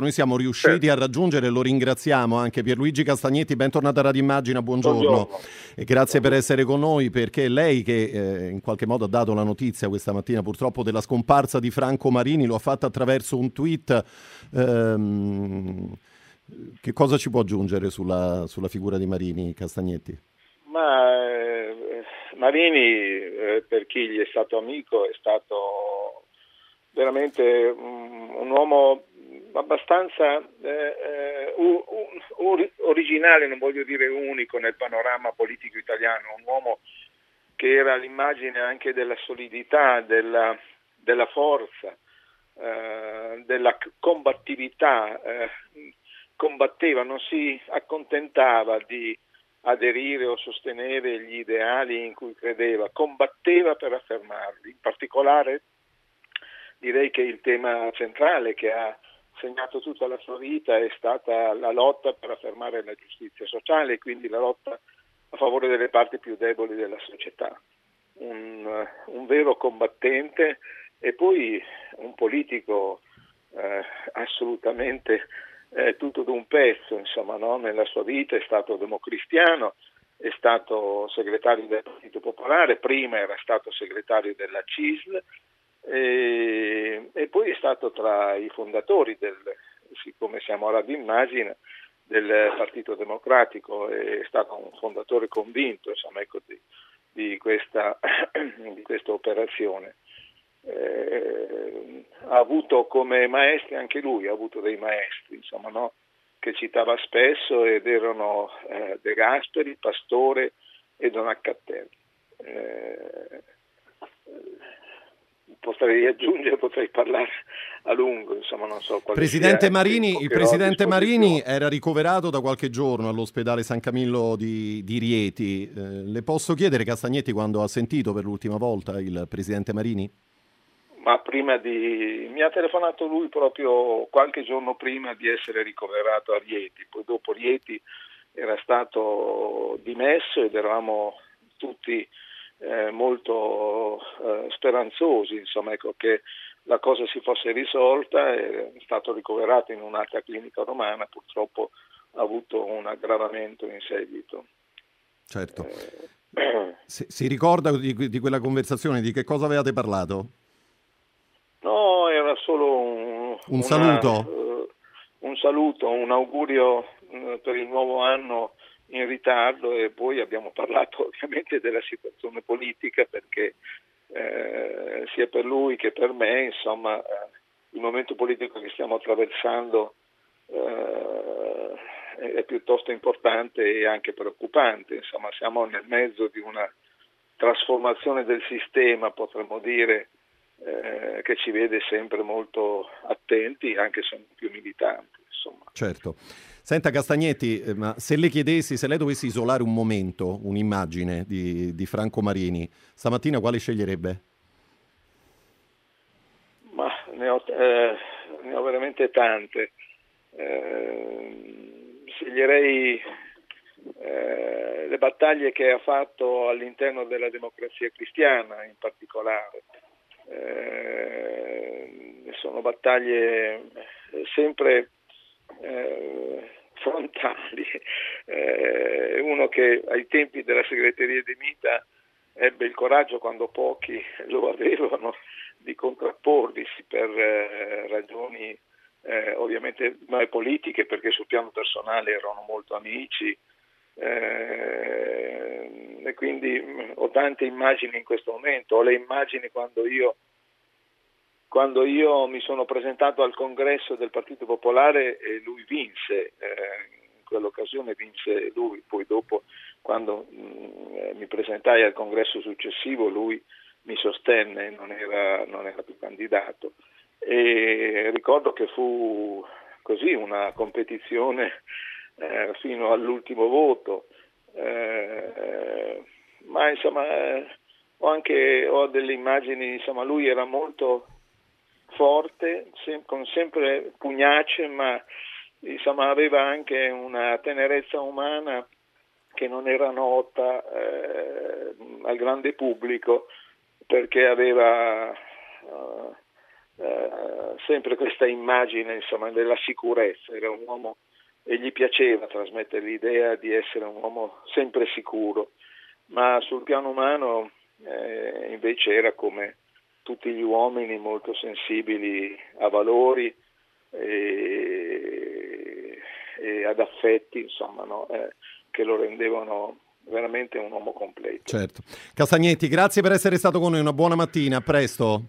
Noi siamo riusciti certo. a raggiungere, lo ringraziamo anche Pierluigi Castagnetti, bentornato a Radio Immagina, buongiorno. buongiorno. E grazie buongiorno. per essere con noi perché lei che eh, in qualche modo ha dato la notizia questa mattina purtroppo della scomparsa di Franco Marini, lo ha fatto attraverso un tweet. Ehm, che cosa ci può aggiungere sulla, sulla figura di Marini Castagnetti? Ma eh, Marini, eh, per chi gli è stato amico, è stato veramente un, un uomo abbastanza eh, uh, originale, non voglio dire unico nel panorama politico italiano, un uomo che era l'immagine anche della solidità, della, della forza, eh, della combattività, eh, combatteva, non si accontentava di aderire o sostenere gli ideali in cui credeva, combatteva per affermarli. In particolare direi che il tema centrale che ha segnato tutta la sua vita è stata la lotta per affermare la giustizia sociale e quindi la lotta a favore delle parti più deboli della società. Un, un vero combattente e poi un politico eh, assolutamente eh, tutto d'un pezzo, insomma, no? nella sua vita è stato democristiano, è stato segretario del Partito Popolare, prima era stato segretario della CISL, e, e, poi è stato tra i fondatori del, siccome siamo di immagine, del Partito Democratico, è stato un fondatore convinto insomma, ecco, di, di, questa, di, questa, operazione. Eh, ha avuto come maestri anche lui, ha avuto dei maestri insomma, no? che citava spesso ed erano eh, De Gasperi, Pastore e Don Accattelli. Eh, potrei aggiungere, potrei parlare a lungo, insomma non so Presidente Marini, il Presidente Marini era ricoverato da qualche giorno all'ospedale San Camillo di, di Rieti. Eh, le posso chiedere, Castagnetti, quando ha sentito per l'ultima volta il Presidente Marini? Ma prima di... mi ha telefonato lui proprio qualche giorno prima di essere ricoverato a Rieti, poi dopo Rieti era stato dimesso ed eravamo tutti eh, molto eh, speranzosi insomma, ecco, che la cosa si fosse risolta, è stato ricoverato in un'altra clinica romana, purtroppo ha avuto un aggravamento in seguito. Certo. Eh, si, si, ricorda di, di, quella conversazione, di che cosa avevate parlato? No, era solo un, un una, saluto. Uh, un saluto, un augurio uh, per il nuovo anno in ritardo e poi abbiamo parlato ovviamente della situazione politica perché eh, sia per lui che per me insomma eh, il momento politico che stiamo attraversando eh, è piuttosto importante e anche preoccupante. Insomma siamo nel mezzo di una trasformazione del sistema potremmo dire eh, che ci vede sempre molto attenti anche se più militanti insomma. certo Senta Castagnetti, eh, ma se le chiedessi, se lei dovesse isolare un momento, un'immagine di, di Franco Marini, stamattina quale sceglierebbe? Ma ne ho, eh, ne ho veramente tante. Eh, sceglierei eh, le battaglie che ha fatto all'interno della democrazia cristiana in particolare. Eh, sono battaglie sempre eh, frontali. Eh, uno che ai tempi della segreteria di Mita ebbe il coraggio, quando pochi lo avevano, di contrapporvisi per eh, ragioni eh, ovviamente mai politiche, perché sul piano personale erano molto amici. Eh, e quindi mh, ho tante immagini in questo momento, ho le immagini quando io quando io mi sono presentato al congresso del Partito Popolare e lui vinse, eh, in quell'occasione vinse lui, poi dopo quando mh, mm, mi presentai al congresso successivo lui mi sostenne, non era, non era più candidato. E ricordo che fu così una competizione eh, fino all'ultimo voto, eh, ma insomma ho anche ho delle immagini, insomma lui era molto forte, con sempre pugnace, ma insomma, aveva anche una tenerezza umana che non era nota eh, al grande pubblico perché aveva uh, eh, sempre questa immagine insomma, della sicurezza, era un uomo e gli piaceva trasmettere l'idea di essere un uomo sempre sicuro, ma sul piano umano eh, invece era come tutti gli uomini molto sensibili a valori e, e ad affetti, insomma, no? eh, che lo rendevano veramente un uomo completo. Certo. Castagnetti, grazie per essere stato con noi, una buona mattina, a presto.